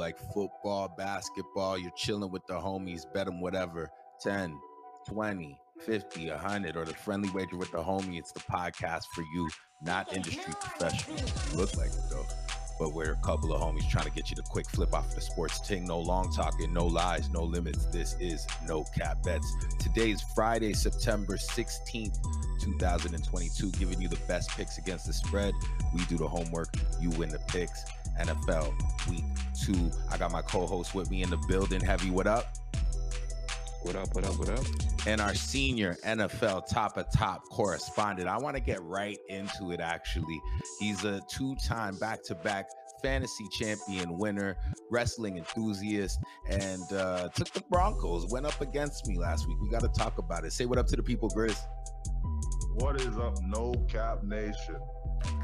like football, basketball, you're chilling with the homies, bet them whatever 10, 20, 50, 100, or the friendly wager with the homie, it's the podcast for you, not industry professionals. You look like it though. But we're a couple of homies trying to get you the quick flip off the sports ting. No long talking, no lies, no limits. This is No Cap Bets. Today's Friday, September 16th, 2022, giving you the best picks against the spread. We do the homework, you win the picks. NFL week two. I got my co host with me in the building. Heavy, what up? What up, what up, what up? And our senior NFL top of top correspondent. I want to get right into it, actually. He's a two time back to back fantasy champion winner, wrestling enthusiast, and uh, took the Broncos. Went up against me last week. We got to talk about it. Say what up to the people, Grizz. What is up, No Cap Nation?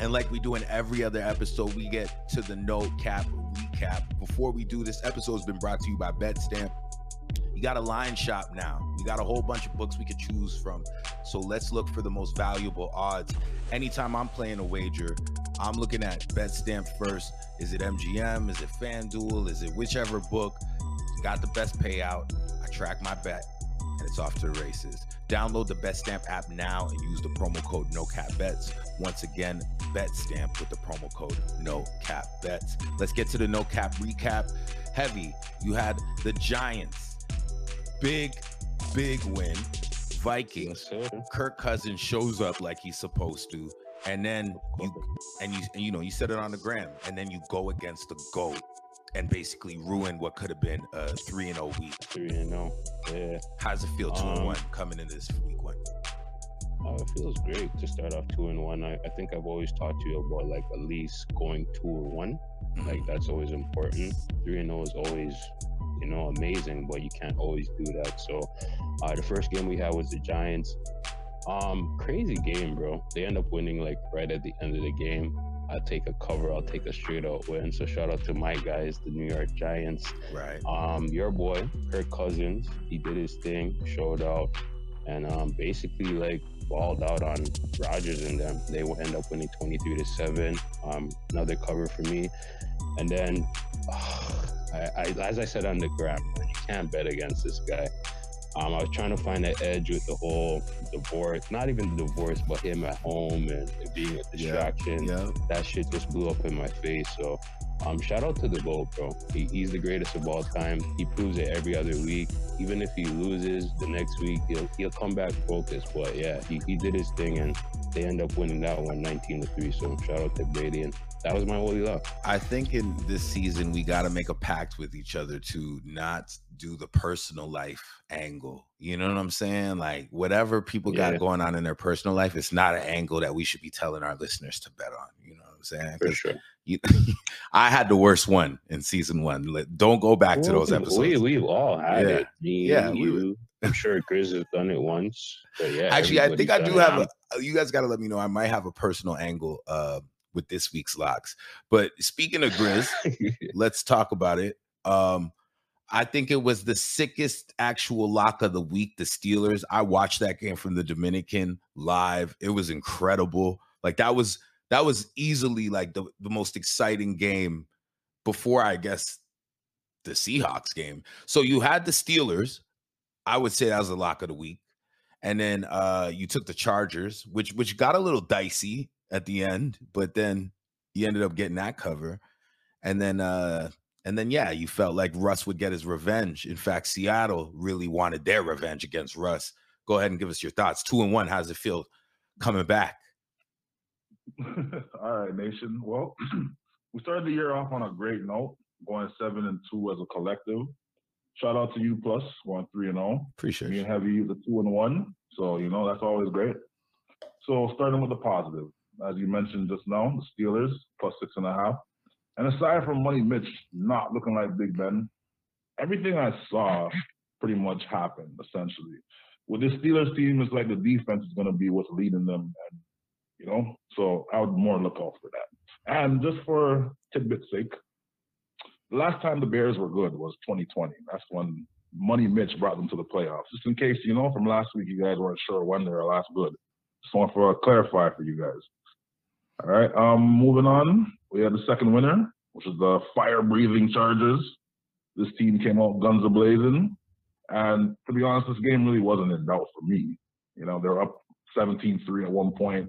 And like we do in every other episode, we get to the no cap recap. Before we do this episode has been brought to you by BetStamp. You got a line shop now. We got a whole bunch of books we could choose from. So let's look for the most valuable odds. Anytime I'm playing a wager, I'm looking at BetStamp first. Is it MGM? Is it FanDuel? Is it whichever book got the best payout? I track my bet and it's off to the races. Download the BetStamp app now and use the promo code NOCAPBETS. Once again, BetStamp with the promo code NOCAPBETS. Let's get to the No Cap recap. Heavy, you had the Giants big, big win. Vikings. Yes, Kirk Cousins shows up like he's supposed to, and then you and you and you know you set it on the gram, and then you go against the goat and basically ruin what could have been a three and zero oh week. Three and zero, oh, yeah. How's it feel? Two um, and one coming in this week one. Oh, it feels great to start off two and one. I, I think I've always talked to you about like at least going two and one. Mm-hmm. Like that's always important. Three and zero oh is always you know, amazing, but you can't always do that. So uh, the first game we had was the Giants. Um, crazy game, bro. They end up winning like right at the end of the game. I take a cover, I'll take a straight out win. So shout out to my guys, the New York Giants. Right. Um, your boy, Kirk Cousins, he did his thing, showed out, and um, basically like balled out on Rodgers and them. They will end up winning 23 to 7. Um, another cover for me. And then uh, I, I, as I said on the gram, you can't bet against this guy. Um, I was trying to find an edge with the whole divorce, not even the divorce, but him at home and it being a distraction. Yeah, yeah. That shit just blew up in my face. So, um, shout out to the GOAT, bro. He, he's the greatest of all time. He proves it every other week. Even if he loses the next week, he'll he'll come back focused. But yeah, he, he did his thing and they end up winning that one 19 to 3. So shout out to Brady and that was my holy love. I think in this season we got to make a pact with each other to not do the personal life angle. You know what I'm saying? Like whatever people yeah. got going on in their personal life, it's not an angle that we should be telling our listeners to bet on. You know what I'm saying? For sure. You, I had the worst one in season one. Don't go back to those episodes. We we've all had yeah. it. Me, yeah, you. I'm sure Chris has done it once. But yeah, actually, I think I do have. A, you guys got to let me know. I might have a personal angle. Uh, with this week's locks. But speaking of Grizz, let's talk about it. Um, I think it was the sickest actual lock of the week. The Steelers. I watched that game from the Dominican live. It was incredible. Like that was that was easily like the, the most exciting game before I guess the Seahawks game. So you had the Steelers. I would say that was the lock of the week. And then uh you took the Chargers, which which got a little dicey at the end, but then you ended up getting that cover. And then uh and then yeah, you felt like Russ would get his revenge. In fact, Seattle really wanted their revenge against Russ. Go ahead and give us your thoughts. Two and one, how does it feel coming back? All right, nation. Well, we started the year off on a great note, going seven and two as a collective. Shout out to you plus going three and zero. Oh. Appreciate me and Heavy the two and one. So you know that's always great. So starting with the positive, as you mentioned just now, the Steelers plus six and a half. And aside from Money Mitch not looking like Big Ben, everything I saw pretty much happened essentially. With this Steelers team, it's like the defense is going to be what's leading them, and you know, so I would more look out for that. And just for tidbit's sake, the last time the Bears were good was 2020. That's when Money Mitch brought them to the playoffs. Just in case, you know, from last week you guys weren't sure when they were last good. Just want to clarify for you guys. All right. Um, moving on, we had the second winner which is the fire breathing Chargers. This team came out guns a blazing. And to be honest, this game really wasn't in doubt for me. You know, they're up 17 3 at one point.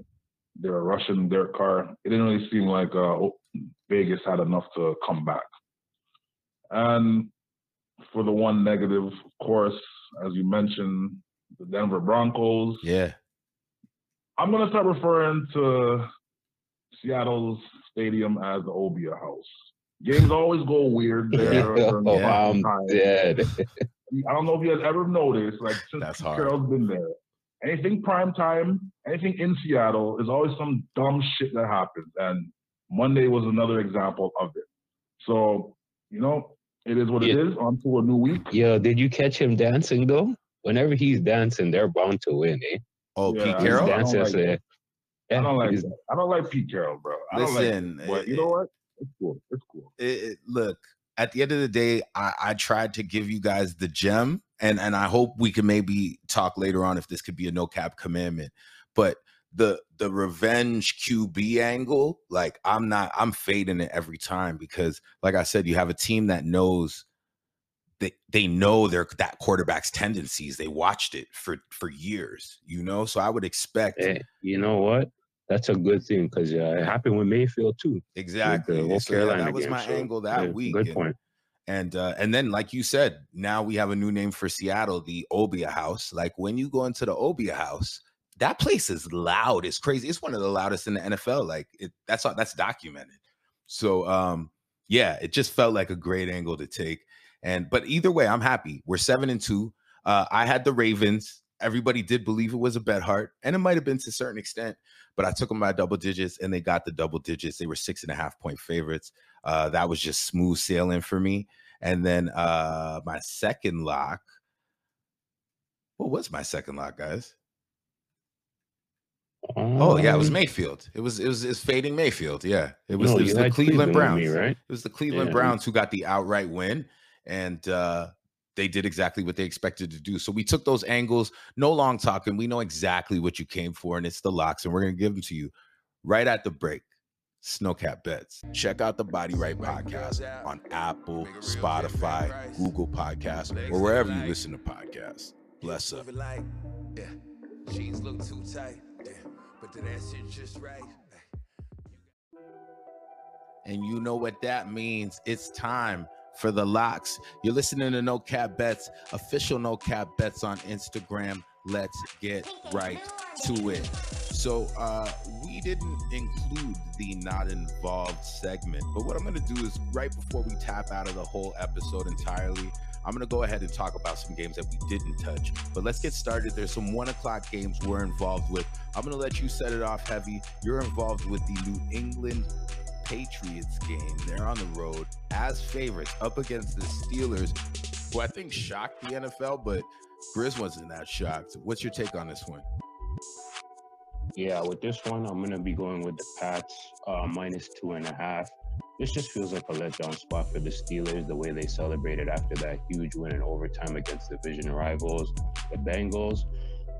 They were rushing their car. It didn't really seem like uh, Vegas had enough to come back. And for the one negative, of course, as you mentioned, the Denver Broncos. Yeah. I'm going to start referring to Seattle's stadium as the Obeah House. Games always go weird there. oh, I'm dead. I don't know if you guys ever noticed, like since That's. Carroll's been there, anything prime time, anything in Seattle is always some dumb shit that happens. And Monday was another example of it. So, you know, it is what it Yeah. is. On to a new week. Yeah, did you catch him dancing though? Whenever he's dancing, they're bound to win, eh? Oh, Yeah, Pete I He's Carroll. don't dancing like as a- that. yeah, I don't like that. I don't like Pete Carroll, bro. I don't Listen, like but you know what? It's cool. It's cool. it, it- look at the end of the day I, I tried to give you guys the gem and and i hope we can maybe talk later on if this could be a no cap commandment but the the revenge qb angle like i'm not i'm fading it every time because like i said you have a team that knows they they know their that quarterback's tendencies they watched it for for years you know so i would expect eh, you know what? That's a good thing because uh, it happened with Mayfield too. with exactly whole And so, yeah, that was game, my so, angle that yeah, week Good and- point. And uh, and then, like you said, now we have a new name for Seattle, the Obia House. Like when you go into the Obia House, that place is loud. It's crazy. It's one of the loudest in the NFL. Like it, that's all that's documented. So um, yeah, it just felt like a great angle to take. And but either way, I'm happy. We're seven and two. Uh, I had the Ravens. Everybody did believe it was a bet heart, and it might have been to a certain extent, but I took them by double digits, and they got the double digits. They were six and a half point favorites. Uh, that was just smooth sailing for me. And then uh, my second lock. What was my second lock, guys? Oh yeah, it was Um, Mayfield. It was it was it's fading Mayfield. Yeah, it was, no, it was the had Cleveland Browns. me, right? It was the Cleveland Yeah. Browns who got the outright win, and uh, they did exactly what they expected to do. So we took those angles. No long talking. We know exactly what you came for, and it's the locks, and we're gonna give them to you right at the break. Snowcap bets. Check out the Body Right podcast on Apple, Spotify, Google Podcasts, or wherever you listen to podcasts. Bless up. Jeans look too tight. But just right. And you know what that means. It's time for the locks. You're listening to No Cap Bets, official No Cap Bets on Instagram. Let's get right to it. So, uh, we didn't include the not involved segment, but what I'm going to do is right before we tap out of the whole episode entirely, I'm going to go ahead and talk about some games that we didn't touch. But let's get started. There's some one o'clock games we're involved with. I'm going to let you set it off heavy. You're involved with the New England Patriots game. They're on the road as favorites up against the Steelers, who I think shocked the NFL, but Grizz wasn't that shocked. What's your take on this one? Yeah, with this one, I'm gonna be going with the Pats uh, minus two and a half. This just feels like a letdown spot for the Steelers. The way they celebrated after that huge win in overtime against division rivals, the Bengals,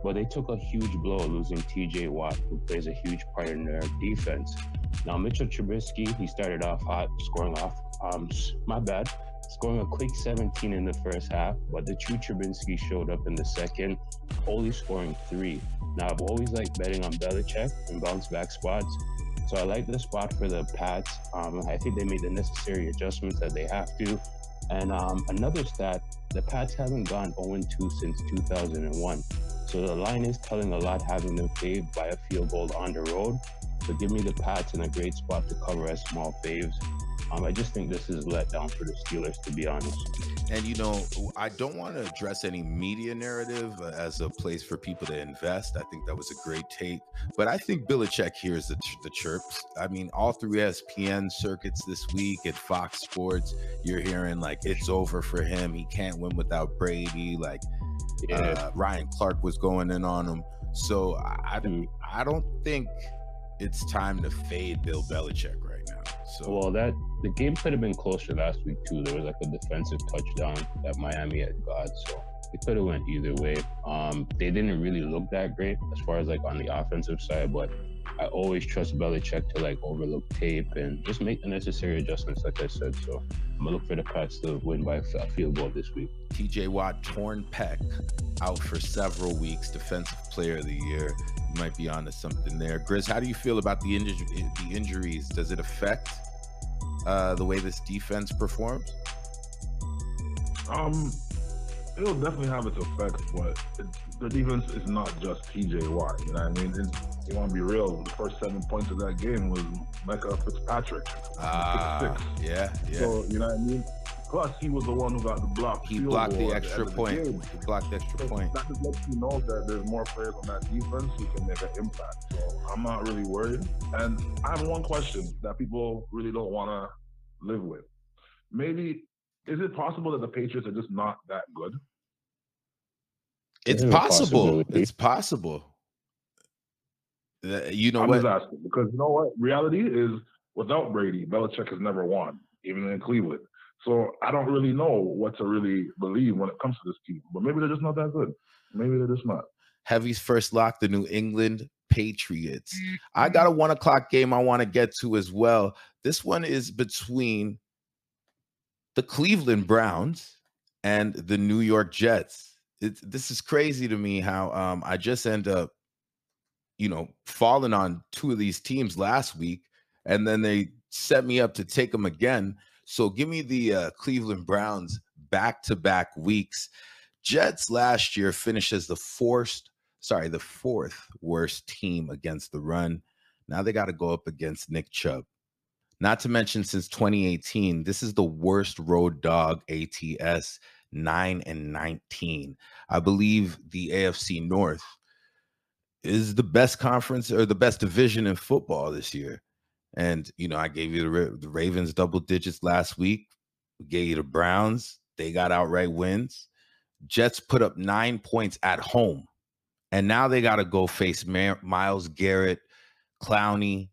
but they took a huge blow losing T.J. Watt, who plays a huge part in their defense. Now Mitchell Trubisky, he started off hot, scoring off. Um, my bad, scoring a quick 17 in the first half, but the true Trubisky showed up in the second, only scoring three. Now, I've always liked betting on Belichick and bounce back spots. So I like the spot for the Pats. Um, I think they made the necessary adjustments that they have to. And um, another stat the Pats haven't gone 0 2 since 2001. So the line is telling a lot, having them favored by a field goal on the road. So give me the Pats in a great spot to cover as small faves. Um, I just think this is a letdown for the Steelers, to be honest. And you know, I don't want to address any media narrative uh, as a place for people to invest. I think that was a great take, but I think Belichick hears the, the chirps. I mean, all through ESPN circuits this week at Fox Sports, you're hearing like it's over for him. He can't win without Brady. Like Yeah. uh, Ryan Clark was going in on him. So I. I don't think it's time to fade Bill Belichick right now. So Well, that the game could have been closer last week too. There was like a defensive touchdown that Miami had got, so it could have went either way. Um, they didn't really look that great as far as like on the offensive side, but I always trust Belichick to like overlook tape and just make the necessary adjustments, like I said. So I'm gonna look for the Pats to win by a field goal this week. TJ Watt torn pec out for several weeks, defensive player of the year. You might be onto something there. Grizz, how do you feel about the, inju- the injuries? Does it affect uh, the way this defense performs? Um, it'll definitely have its effects, but it, the defense is not just TJ Watt. You know what I mean? It's, you want to be real. The first seven points of that game was Minkah Fitzpatrick. Ah, yeah, yeah. So you know what I mean? Plus, he was the one who got the block. he blocked the extra the point. game. He blocked the extra So point. That just lets you know that there's more players on that defense who can make an impact. So I'm not really worried. And I have one question that people really don't want to live with. Maybe is it possible that the Patriots are just not that good? It's possible. It's possible. You know I'm what? asking because you know what? Reality is without Brady, Belichick has never won, even in Cleveland. So I don't really know what to really believe when it comes to this team. But maybe they're just not that good. Maybe they're just not. Heavy's first lock, the New England Patriots. I mm-hmm. got a one o'clock game I want to get to as well. This one is between the Cleveland Browns and the New York Jets. It's, this is crazy to me how um, I just end up, you know, falling on two of these teams last week, and then they set me up to take them again. So give me the uh, Cleveland Browns back to back weeks. Jets last year finished as the fourth, sorry, the fourth worst team against the run. Now they got to go up against Nick Chubb. Not to mention, since 2018, this is the worst road dog ATS, 9 and 19. I believe the AFC North is the best conference or the best division in football this year. And, you know, I gave you the, Ra- the Ravens double digits last week. We gave you the Browns. They got outright wins. Jets put up nine points at home. And now they got to go face Ma- Myles Garrett, Clowney,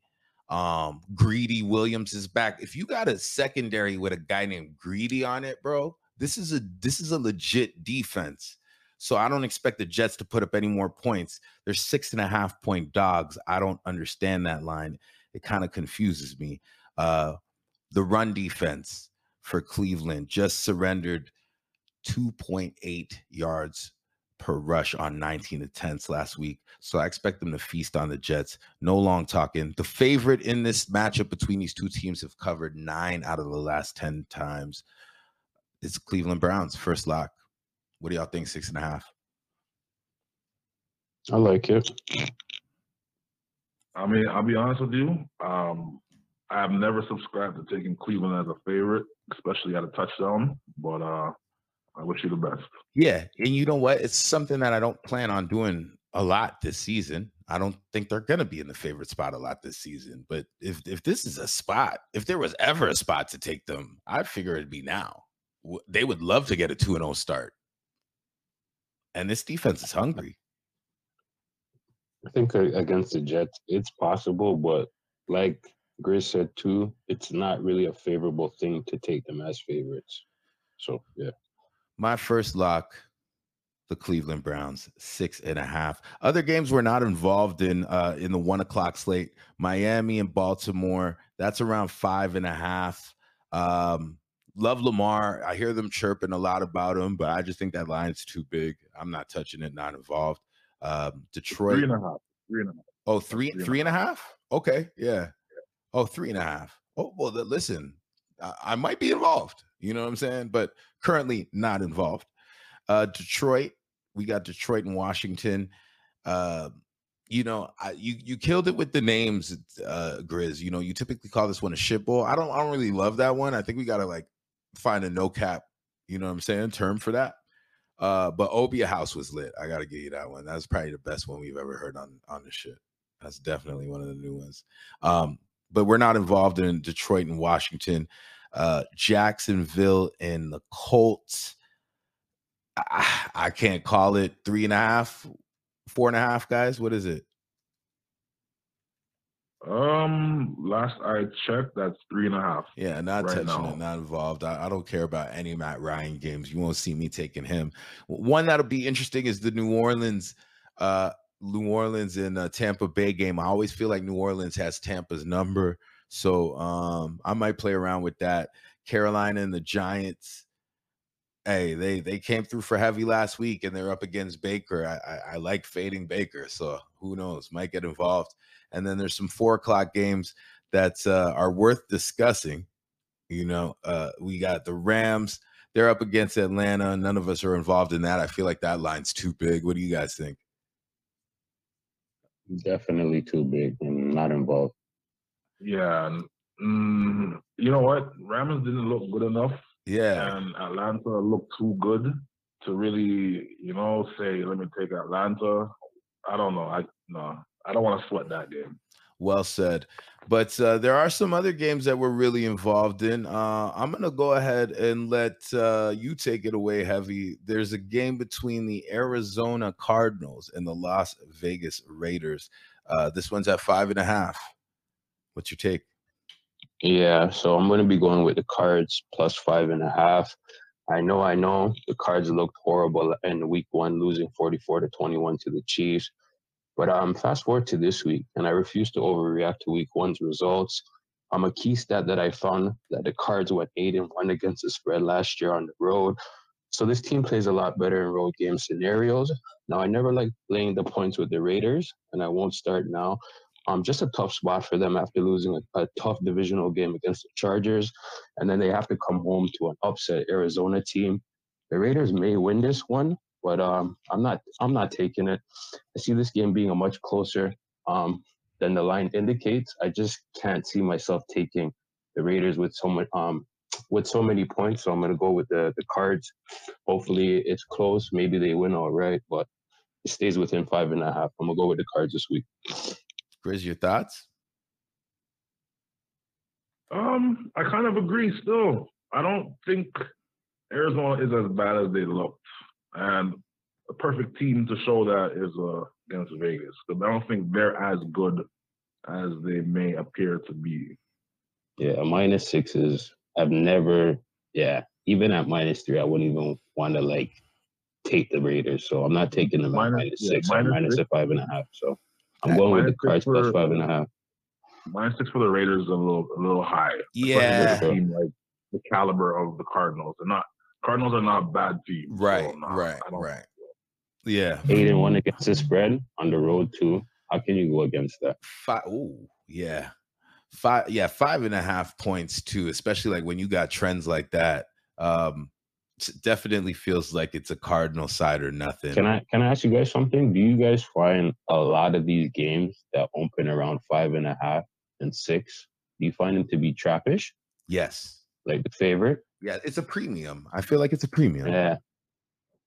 um, Greedy Williams is back. If you got a secondary with a guy named Greedy on it, bro, this is a this is a legit defense. So I don't expect the Jets to put up any more points. They're six and a half point dogs. I don't understand that line. It kind of confuses me. Uh, the run defense for Cleveland just surrendered 2.8 yards per rush on 19 attempts last week. So I expect them to feast on the Jets. No long talking. The favorite in this matchup between these two teams have covered nine out of the last 10 times. It's Cleveland Browns, first lock. What do y'all think? Six and a half. I like it. I mean, I'll be honest with you. Um, I've never subscribed to taking Cleveland as a favorite, especially at a touchdown. But uh, I wish you the best. Yeah. And you know what? It's something that I don't plan on doing a lot this season. I don't think they're going to be in the favorite spot a lot this season. But if if this is a spot, if there was ever a spot to take them, I'd figure it'd be now. They would love to get a 2 0 start. And this defense is hungry. I think against the Jets, it's possible, but like Grace said too, it's not really a favorable thing to take them as favorites. So yeah, My first lock, the Cleveland Browns, six and a half. Other games we're not involved in uh in the one o'clock slate. Miami and Baltimore, that's around five and a half. Um, love Lamar. I hear them chirping a lot about him, but I just think that line's too big. I'm not touching it, not involved. Um, Detroit. Three and a half. Three and a half. Oh, three, three and a three and a half. Okay, yeah. Oh, three and a half. Oh, well, listen, I, I might be involved. You know what I'm saying? But currently not involved. Uh, Detroit, we got Detroit and Washington. Uh, you know, I, you you killed it with the names, uh, Grizz. You know, you typically call this one a shit bowl. I don't, I don't really love that one. I think we gotta like find a no cap. You know what I'm saying? Term for that. Uh, but Obia House was lit. I gotta give you that one. That's probably the best one we've ever heard on on the shit. That's definitely one of the new ones. Um, but we're not involved in Detroit and Washington. Uh, Jacksonville and the Colts. I, I can't call it three and a half, four and a half, guys. What is it? Um, last I checked, that's three and a half. Yeah, not Right touching now. it, not involved. I, I don't care about any Matt Ryan games. You won't see me taking him. One that'll be interesting is the New Orleans uh New Orleans and uh, Tampa Bay game. I always feel like New Orleans has Tampa's number, so um, I might play around with that. Carolina and the Giants. Hey, they they came through for heavy last week, and they're up against Baker. I, I, I like fading Baker, so who knows? Might get involved. And then there's some four o'clock games that uh, are worth discussing. You know, uh, we got the Rams. They're up against Atlanta. None of us are involved in that. I feel like that line's too big. What do you guys think? Definitely too big and not involved. Yeah. Mm, you know what? Rams didn't look good enough. Yeah. And Atlanta looked too good to really, you know, say, let me take Atlanta. I don't know. I no, I don't want to sweat that game. Well said. But uh, there are some other games that we're really involved in. Uh, I'm going to go ahead and let uh, you take it away, Heavy. There's a game between the Arizona Cardinals and the Las Vegas Raiders. Uh, this one's at five and a half. What's your take? Yeah, so I'm going to be going with the Cards plus five and a half. I know, I know the Cards looked horrible in week one, losing 44 to 21 to the Chiefs. But um, fast forward to this week, and I refuse to overreact to week one's results. Um, a key stat that I found that the Cards went eight and one against the spread last year on the road. So this team plays a lot better in road game scenarios. Now I never like laying the points with the Raiders, and I won't start now. Um, just a tough spot for them after losing a, a tough divisional game against the Chargers, and then they have to come home to an upset Arizona team. The Raiders may win this one, but um, I'm not I'm not taking it. I see this game being a much closer um, than the line indicates. I just can't see myself taking the Raiders with so much um, with so many points. So I'm gonna go with the the Cards. Hopefully it's close. Maybe they win all right, but it stays within five and a half. I'm gonna go with the Cards this week. Chris, your thoughts? Um, I kind of agree. Still, I don't think Arizona is as bad as they looked. And a perfect team to show that is uh, against Vegas. Because I don't think they're as good as they may appear to be. Yeah, a minus six is I've never yeah, even at minus three, I wouldn't even want to like take the Raiders. So I'm not taking them at minus yeah, six. I'm minus minus six. a five and a half. So I'm going with the minus six cards plus five and a half. Minus six for the Raiders is a little a little high. Yeah. team like the caliber of the Cardinals. They're not Cardinals are not bad team. Right, nah, right, don't- right. Yeah. Eight and one against the spread on the road too. How can you go against that? Five. Ooh, yeah. Five. Yeah, five and a half points too. Especially like when you got trends like that. Um, s- definitely feels like it's a Cardinal side or nothing. Can I can I ask you guys something? Do you guys find a lot of these games that open around five and a half and six? Do you find them to be trappish, Yes. like the favorite? Yeah, it's a premium. I feel like it's a premium. Yeah.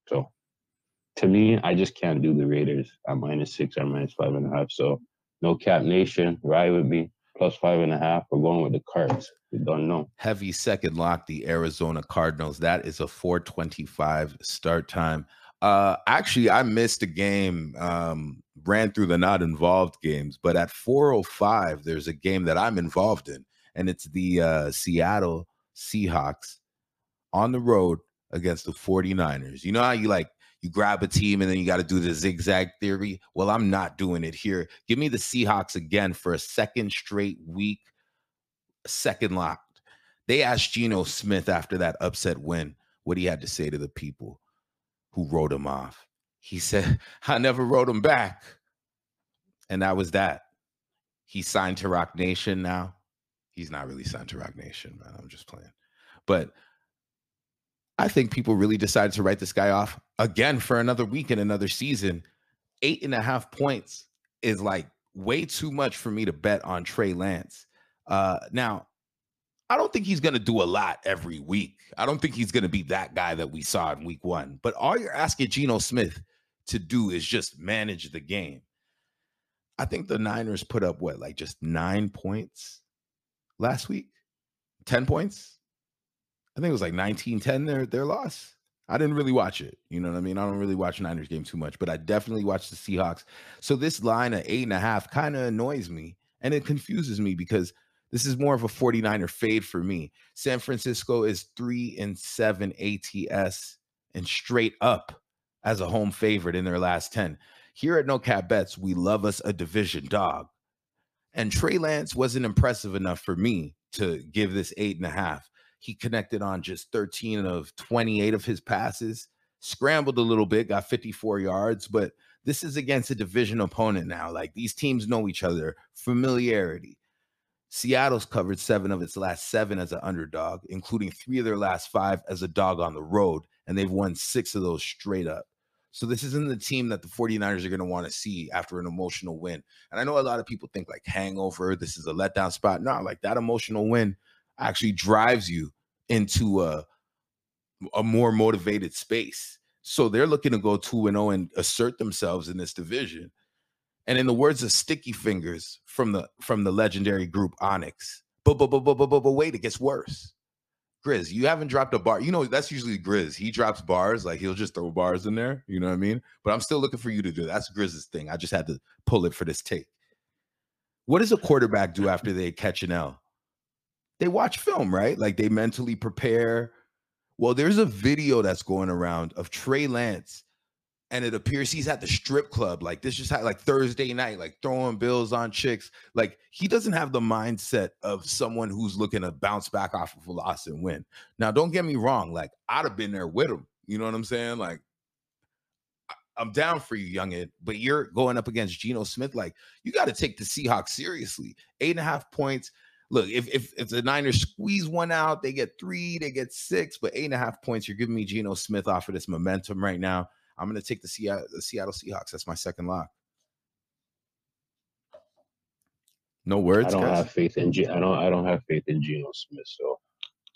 So to me, I just can't do the Raiders at minus six or minus five and a half. So no cap nation, ride with me. Plus five and a half. We're going with the cards. We don't know. Heavy second lock, the Arizona Cardinals. That is a 425 start time. Uh actually I missed a game, um, ran through the not involved games, but at 405, there's a game that I'm involved in, and it's the uh Seattle Seahawks on the road against the 49ers. You know how you like you grab a team and then you got to do the zigzag theory? Well, I'm not doing it here. Give me the Seahawks again for a second straight week, second locked. They asked Geno Smith after that upset win what he had to say to the people who wrote him off. He said, I never wrote him back. And that was that. He signed to Roc Nation now. He's not really signed to Roc Nation, man. I'm just playing. But I think people really decided to write this guy off again for another week and another season. Eight and a half points is like way too much for me to bet on Trey Lance. Uh, now, I don't think he's going to do a lot every week. I don't think he's going to be that guy that we saw in week one. But all you're asking Geno Smith to do is just manage the game. I think the Niners put up what, like just nine points last week? 10 points? I think it was like 19 10 their, their loss. I didn't really watch it. You know what I mean? I don't really watch Niners game too much, but I definitely watched the Seahawks. So this line of eight and a half kind of annoys me and it confuses me because this is more of a 49er fade for me. San Francisco is three and seven ATS and straight up as a home favorite in their last 10. Here at No Cap Bets, we love us a division dog. And Trey Lance wasn't impressive enough for me to give this eight and a half. He connected on just 13 of 28 of his passes, scrambled a little bit, got 54 yards, but this is against a division opponent now. Like these teams know each other, familiarity. Seattle's covered seven of its last seven as an underdog, including three of their last five as a dog on the road, and they've won six of those straight up. So this isn't the team that the 49ers are going to want to see after an emotional win. And I know a lot of people think like hangover, this is a letdown spot. No, like that emotional win actually drives you into a a more motivated space. So they're looking to go 2 and 0 and assert themselves in this division. And in the words of Sticky Fingaz from the from the legendary group Onyx, but but but but but but, wait, it gets worse. Grizz, you haven't dropped a bar. You know, that's usually Grizz. He drops bars, like he'll just throw bars in there. You know what I mean? But I'm still looking for you to do. That's Grizz's thing. I just had to pull it for this take. What does a quarterback do after they catch an L? They watch film, right? Like they mentally prepare. Well, there's a video that's going around of Trey Lance and it appears he's at the strip club. Like this just had like thursday night like throwing bills on chicks. Like he doesn't have the mindset of someone who's looking to bounce back off of a loss and win. Now don't get me wrong like i'd have been there with him. You know what i'm saying? Like i'm down for you youngin but you're going up against Geno smith. Like you got to take the seahawks seriously. Eight and a half points look, if, if if the Niners squeeze one out, they get three, they get six, but eight and a half points. You're giving me Geno Smith off of this momentum right now. I'm going to take the Seattle, the Seattle Seahawks. That's my second lock. No words. I don't guys? have faith in G- I don't I don't have faith in Geno Smith. So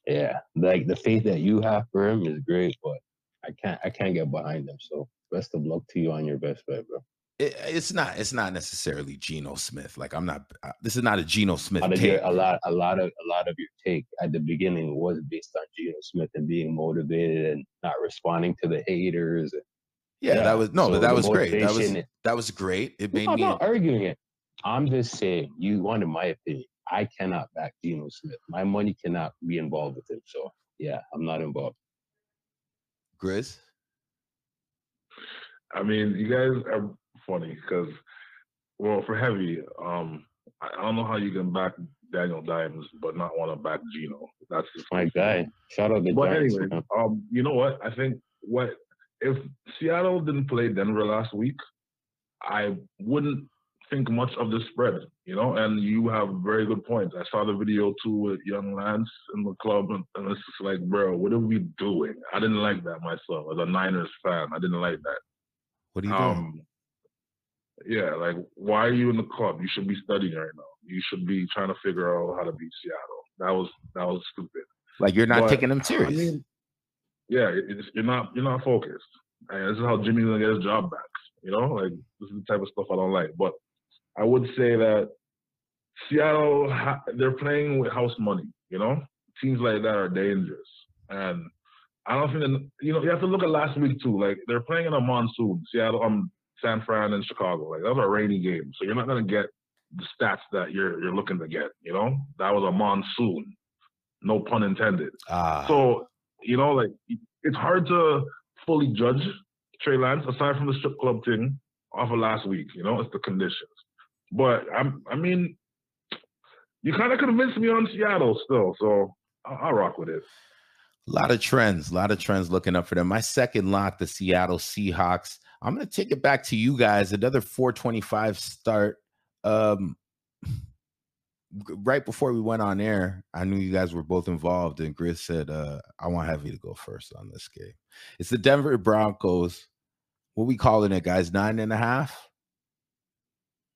yeah, like the faith that you have for him is great, but I can't I can't get behind him. So best of luck to you on your best bet, bro. It, it's not. It's not necessarily Geno Smith. Like I'm not. Uh, this is not a Geno Smith A lot, take. a lot a lot of a lot of your take at the beginning was based on Geno Smith and being motivated and not responding to the haters. And, Yeah, yeah, that was no, so but that was great. That was that was great. It made No, I'm me. not arguing it. I'm just saying you wanted my opinion. I cannot back Geno Smith. My money cannot be involved with him. So yeah, I'm not involved. Grizz. I mean, you guys are funny because, well, for heavy, um, I I don't know how you can back Daniel Dimes but not want to back Geno. That's just My guy. Shout out to But Giants. anyway, man. um, you know what? I think what if Seattle didn't play Denver last week, I wouldn't think much of the spread, you know. And you have very good points. I saw the video too with young Lance in the club, and, and it's just like, bro, what are we doing? I didn't like that myself as a Niners fan. I didn't like that. What are you doing? Yeah, like why are you in the club? You should be studying right now. You should be trying to figure out how to beat Seattle. That was that was stupid. like you're not but, taking them I serious. mean, yeah, you're not you're not focused. And this is how Jimmy's gonna get his job back. You know, like this is the type of stuff I don't like. But I would say that Seattle they're playing with house money. You know, teams like that are dangerous, and I don't think that, you know you have to look at last week too. Like they're playing in a monsoon. Seattle, um, San Fran, and Chicago. Like that was a rainy game, so you're not gonna get the stats that you're you're looking to get. You know, that was a monsoon. No pun intended. Ah, So, you know, like it's hard to fully judge Trey Lance aside from the strip club thing off of last week. You know, it's the conditions. But I'm, I mean, you kind of convinced me on Seattle still, so I'll, I'll rock with it. A lot of trends, a lot of trends looking up for them. My second lock, the Seattle Seahawks. I'm gonna take it back to you guys. Another 425 start. Um, right before we went on air, I knew you guys were both involved, and Grizz said, uh, "I want Heavy to go first on this game." It's the Denver Broncos. What we calling it, guys? Nine and a half.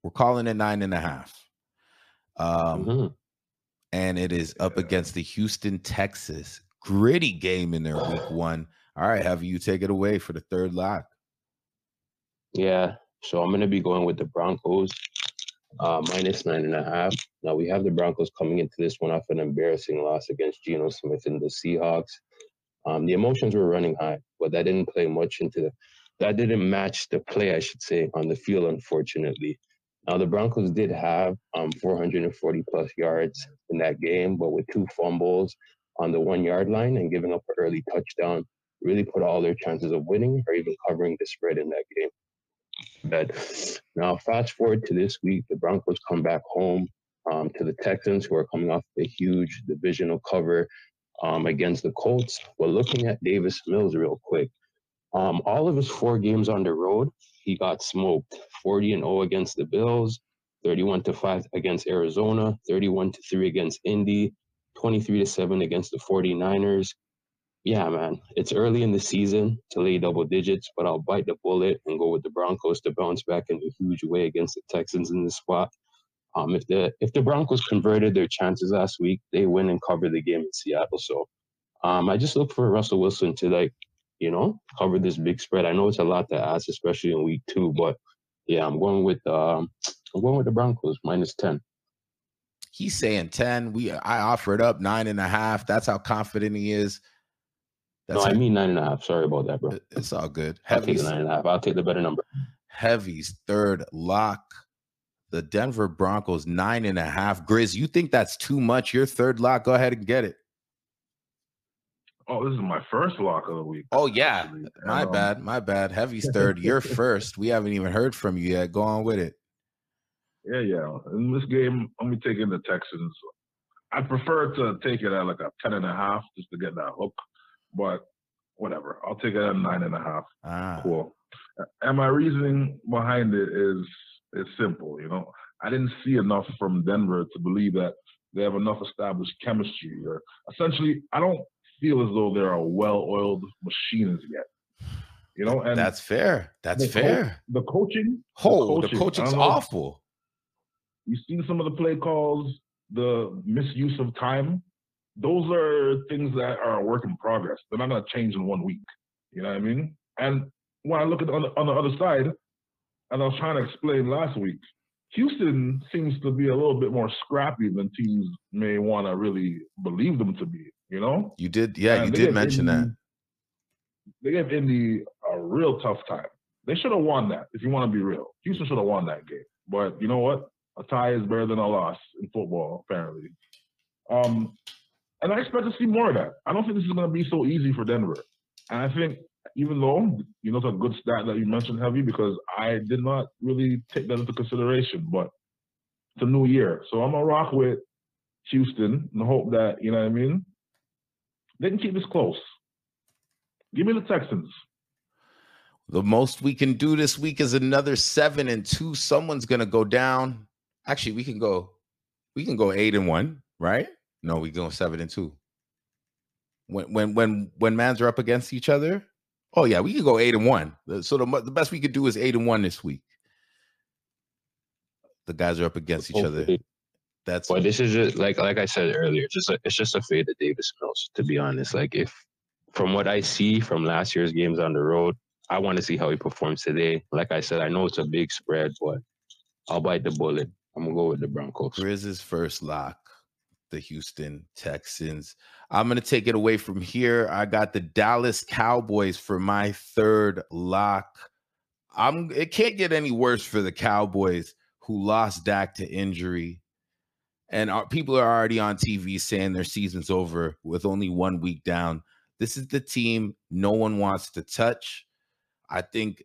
We're calling it nine and a half. Um, Mhm. and it is up against the Houston Texas gritty game in their week one. All right, have you take it away for the third lock? Yeah. So I'm gonna be going with the Broncos, uh, minus nine and a half. Now we have the Broncos coming into this one off an embarrassing loss against Geno Smith and the Seahawks. Um, the emotions were running high, but that didn't play much into the, that didn't match the play, I should say, on the field, unfortunately. Now the Broncos did have um, 440 plus yards in that game, but with two fumbles on the one yard line and giving up an early touchdown, really put all their chances of winning or even covering the spread in that game. But Now, fast forward to this week, the Broncos come back home um, to the Texans, who are coming off a huge divisional cover um, against the Colts. We're looking at Davis Mills real quick. Um, all of his four games on the road, he got smoked 40 and 0 against the Bills, 31 to 5 against Arizona, 31 to 3 against Indy, 23 to 7 against the 49ers. Yeah, man, it's early in the season to lay double digits, but I'll bite the bullet and go with the Broncos to bounce back in a huge way against the Texans in this spot. Um, if the if the Broncos converted their chances last week, they win and cover the game in Seattle. So um, I just look for Russell Wilson to like, you know, cover this big spread. I know it's a lot to ask, especially in week two, but yeah, I'm going with um, I'm going with the Broncos minus ten. He's saying ten. We I offered up nine and a half. That's how confident he is. That's no, I mean nine and a half. Sorry about that, bro. It's all good. Heavy's, I'll take the nine and a half. I'll take the better number. Heavy's third lock the Denver Broncos nine and a half. Grizz, you think that's too much? Your third lock. Go ahead and get it. Oh, this is my first lock of the week. Oh yeah, my um, bad, my bad. Heavy's third. You're first. We haven't even heard from you yet. Go on with it. Yeah, yeah. In this game, I'm gonna take in the Texans. I prefer to take it at like a ten and a half just to get that hook, but whatever. I'll take it at nine and a half. Ah. Cool. And my reasoning behind it is it's simple, you know. I didn't see enough from Denver to believe that they have enough established chemistry. Or essentially, I don't feel as though they're a well-oiled machine as yet. You know, and that's fair. That's the fair. Co- the coaching, oh, the, coaching, the coaching's awful. You've seen some of the play calls, the misuse of time. Those are things that are a work in progress. They're not going to change in one week. You know what I mean? And when I look at on the, on the other side, and I was trying to explain last week, Houston seems to be a little bit more scrappy than teams may want to really believe them to be. You know, you did, yeah, and you did mention Indy, that. They gave Indy a real tough time. They should have won that. If you want to be real, Houston should have won that game. But you know what? A tie is better than a loss in football, apparently. Um, and I expect to see more of that. I don't think this is going to be so easy for Denver. And I think even though you know it's a good stat that you mentioned heavy because I did not really take that into consideration, but it's a new year. So I'm gonna rock with Houston and hope that, you know what I mean? They can keep this close. Give me the Texans. The most we can do this week is another seven and two. Someone's gonna go down. Actually, we can go, we can go eight and one, right? No, we go seven and two. When when when when mans are up against each other, Oh yeah, we could go eight and one. So the the best we could do is eight and one this week. The guys are up against each other. That's well, this is just like like I said earlier, just a, it's just a fade of Davis Mills. To be honest, like if from what I see from last year's games on the road, I want to see how he performs today. Like I said, I know it's a big spread, but I'll bite the bullet. I'm gonna go with the Broncos. Grizz's first lock the Houston Texans. I'm to take it away from here. I got the Dallas Cowboys for my third lock. I'm it can't get any worse for the Cowboys who lost Dak to injury. And our, people are already on TV saying their season's over with only one week down. This is the team no one wants to touch. I think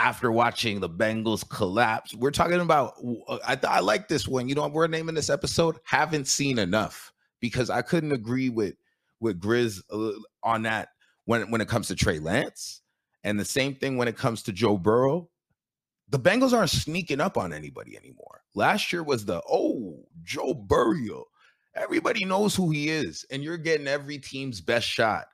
after watching the Bengals collapse. We're talking about, uh, I, I like this one. You know we're naming this episode? Haven't seen enough because I couldn't agree with with Grizz uh, on that when when it comes to Trey Lance, and the same thing when it comes to Joe Burrow. The Bengals aren't sneaking up on anybody anymore. Last year was the oh Joe Burrow. Everybody knows who he is, and you're getting every team's best shot.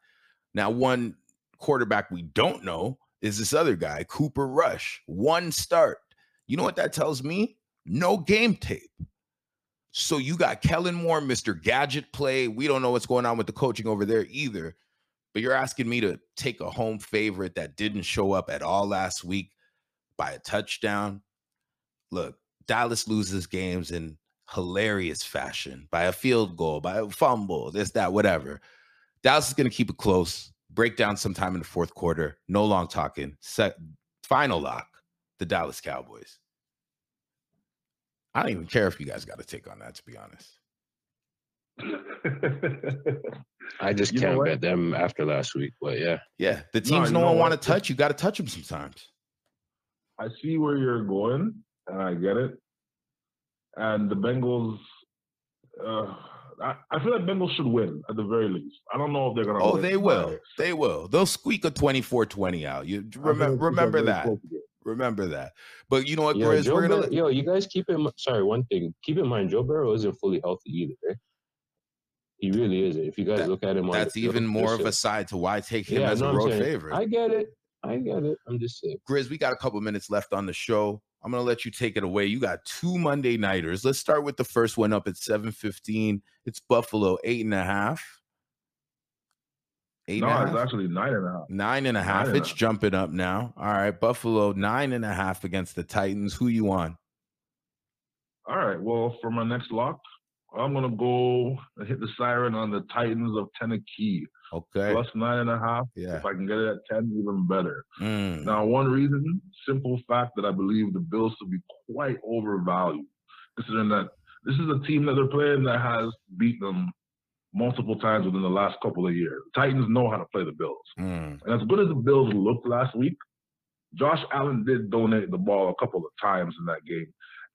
Now, one quarterback we don't know is this other guy, Cooper Rush. One start. You know what that tells me? No game tape. So you got Kellen Moore, Mr. Gadget play. We don't know what's going on with the coaching over there either. But you're asking me to take a home favorite that didn't show up at all last week by a touchdown. Look, Dallas loses games in hilarious fashion by a field goal, by a fumble, this, that, whatever. Dallas is going to keep it close breakdown sometime in the fourth quarter. No long talking. Set final lock, the Dallas Cowboys. I don't even care if you guys got a take on that, to be honest. I just you can't bet them after last week, but yeah. Yeah. The teams no, no one want to touch, you got to touch them sometimes. I see where you're going, and I get it. And the Bengals, uh, I, I feel like Bengals should win at the very least. I don't know if they're gonna. Oh, win, they will. They will. They'll squeak a 24-20 out. You remember like it's a remember that. Remember that. But you know what, Yo, Grizz, Joe we're gonna Burrow- yo, you guys keep in sorry, one thing. Keep in mind, Joe Burrow isn't fully healthy either. He really isn't. If you guys That- look at him, on that's even field, more of a side to why I take him Yeah, as no, a road favorite. I get it. I get it. I'm just saying. Grizz, we got a couple minutes left on the show. I'm gonna let you take it away. You got two Monday nighters. Let's start with the first one up at 7:15. It's Buffalo eight and a half. Eight No, it's half? actually nine and a half. Nine and a half. Nine It's half. jumping up now. All right, Buffalo nine and a half against the Titans. Who you on? All right. Well, for my next lock, I'm gonna go and hit the siren on the Titans of Tennessee Okay. plus nine and a half. Yeah. If I can get it at ten, even better. Mm, Now, one reason, simple fact that I believe the Bills to be quite overvalued, considering that this is a team that they're playing that has beat them multiple times within the last couple of years. Titans know how to play the Bills. mm. And as good as the Bills looked last week, Josh Allen did donate the ball a couple of times in that game.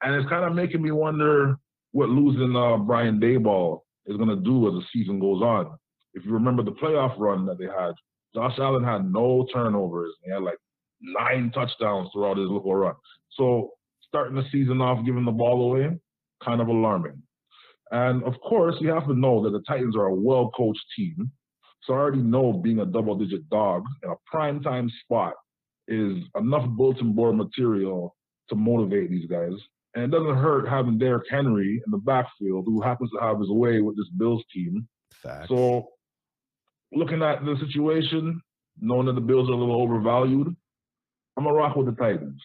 And it's kind of making me wonder what losing uh, Brian Daboll is going to do as the season goes on. If you remember the playoff run that they had, Josh Allen had no turnovers. He had like nine touchdowns throughout his little run. So starting the season off giving the ball away, kind of alarming. And of course, you have to know that the Titans are a well coached team. So I already know being a double digit dog in a prime time spot is enough bulletin board material to motivate these guys. And it doesn't hurt having Derrick Henry in the backfield, who happens to have his way with this Bills team. Facts. So, looking at the situation, knowing that the Bills are a little overvalued, I'm gonna rock with the Titans.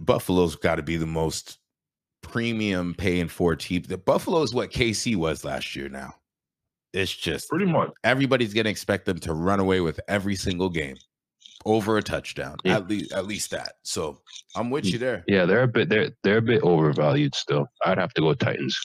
Buffalo's got to be the most premium paying for team. The Buffalo is what KC was last year. Now it's just Pretty much. everybody's gonna expect them to run away with every single game over a touchdown. Yeah. At least, at least that. So I'm with you there. Yeah, they're a bit they're they're a bit overvalued still. I'd have to go Titans.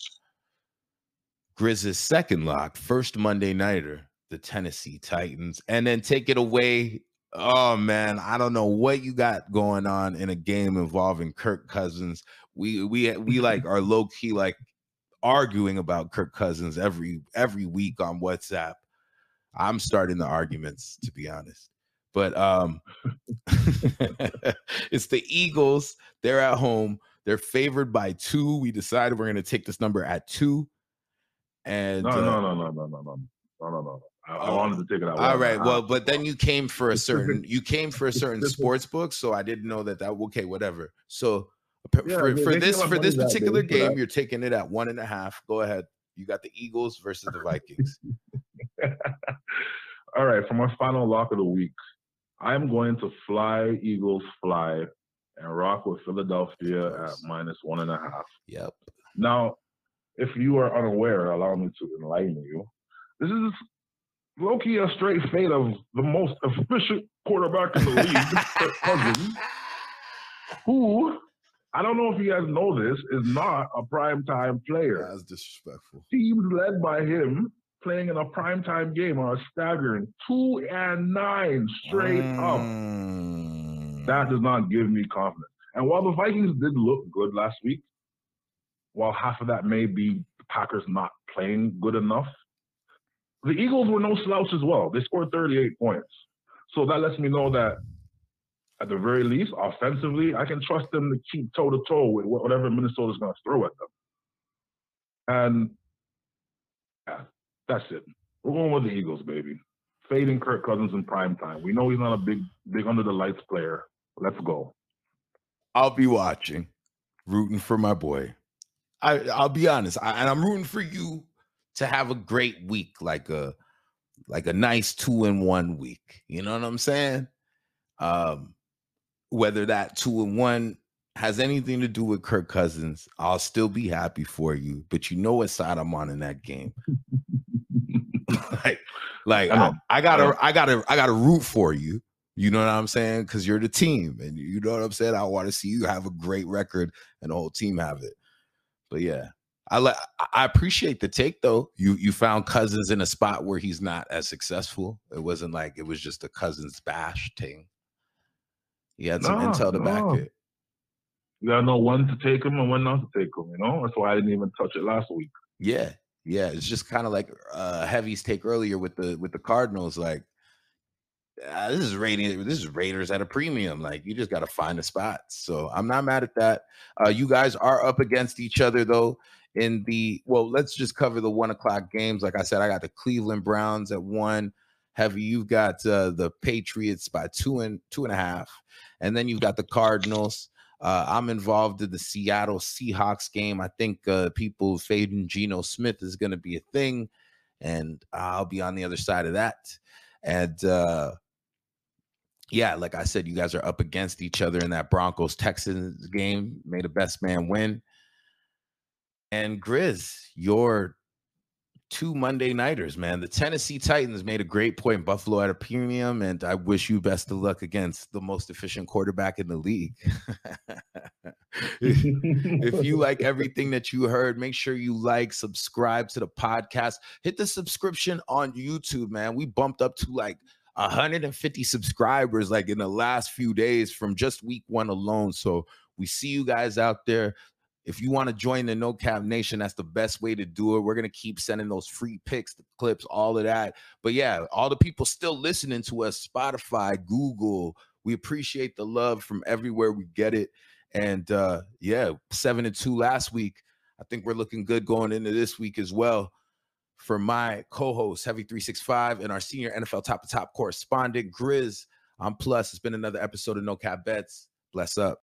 Grizz's second lock, first Monday nighter, the Tennessee Titans, and then take it away. Oh man, I don't know what you got going on in a game involving Kirk Cousins. We we we like are low key like arguing about Kirk Cousins every every week on WhatsApp. I'm starting the arguments to be honest. But um it's the Eagles. They're at home. They're favored by 2. We decided we're going to take this number at 2. And No, uh, no, no, no, no, no, no, no, no, no. I, I Oh. wanted to take it out. all right. Well, but then you came for a certain you came for a certain sports book, so I didn't know that that okay, whatever. So Yeah, for, they- for this for this money that particular game, you're taking it at one and a half. Go ahead. You got the Eagles versus the Vikings. All right, for my final lock of the week, I'm going to fly Eagles fly and rock with Philadelphia at minus one and a half. yep. Now, if you are unaware, allow me to enlighten you. This is low-key a straight fate of the most efficient quarterback in the league, Cousins, who I don't know if you guys know this, is not a primetime player. That's disrespectful. Teams led by him playing in a primetime game are a staggering two and nine straight up. Mm. That does not give me confidence. And while the Vikings did look good last week, while half of that may be the Packers not playing good enough, the Eagles were no slouch as well. They scored 38 points. So that lets me know that at the very least, offensively, I can trust them to keep toe to toe with wh- whatever Minnesota's going to throw at them. And yeah, that's it. We're going with the Eagles, baby. Fading Kirk Cousins in prime time. We know he's not a big, big under the lights player. Let's go. I'll be watching, rooting for my boy. I I'll be honest, I, and I'm rooting for you to have a great week, like a like a nice two in one week. You know what I'm saying? Um, whether that two and one has anything to do with Kirk Cousins, I'll still be happy for you. But you know what side I'm on in that game. like, like I I. I gotta. I gotta, I gotta root for you. You know what I'm saying? Because you're the team, and you know what I'm saying. I want to see you have a great record, and the whole team have it. But yeah, I like. I appreciate the take though. You you found Cousins in a spot where he's not as successful. It wasn't like it was just a Cousins bash thing. He had some Nah, intel to back it. You gotta know when to take them and when not to take them. You know, that's why I didn't even touch it last week. Yeah, yeah. It's just kind of like uh Heavy's take earlier with the with the Cardinals. Like, ah, this is rating. This is Raiders at a premium. Like, you just got to find the spots. So I'm not mad at that. Uh, you guys are up against each other though. In the well, let's just cover the one o'clock games. Like I said, I got the Cleveland Browns at one. Heavy, you've got uh, the Patriots by two and two and a half, and then you've got the Cardinals. Uh, I'm involved in the Seattle Seahawks game. I think uh, people fading Geno Smith is going to be a thing, and I'll be on the other side of that. And uh, yeah, like I said, you guys are up against each other in that Broncos Texans game. May the best man win. And Grizz, your two Monday nighters, man. The Tennessee Titans made a great point. Buffalo at a premium, and I wish you best of luck against the most efficient quarterback in the league. if you like everything that you heard, make sure you like, subscribe to the podcast, hit the subscription on YouTube, man. We bumped up to like 150 subscribers like in the last few days from just week one alone. So we see you guys out there. If you want to join the No Cap Nation, that's the best way to do it. We're gonna keep sending those free picks, the clips, all of that. But yeah, all the people still listening to us, Spotify, Google. We appreciate the love from everywhere we get it. And uh yeah, seven and two last week. I think we're looking good going into this week as well. For my co-host, Heavy 365, and our senior NFL top to top correspondent, Grizz. I'm plus. It's been another episode of No Cap Bets. Bless up.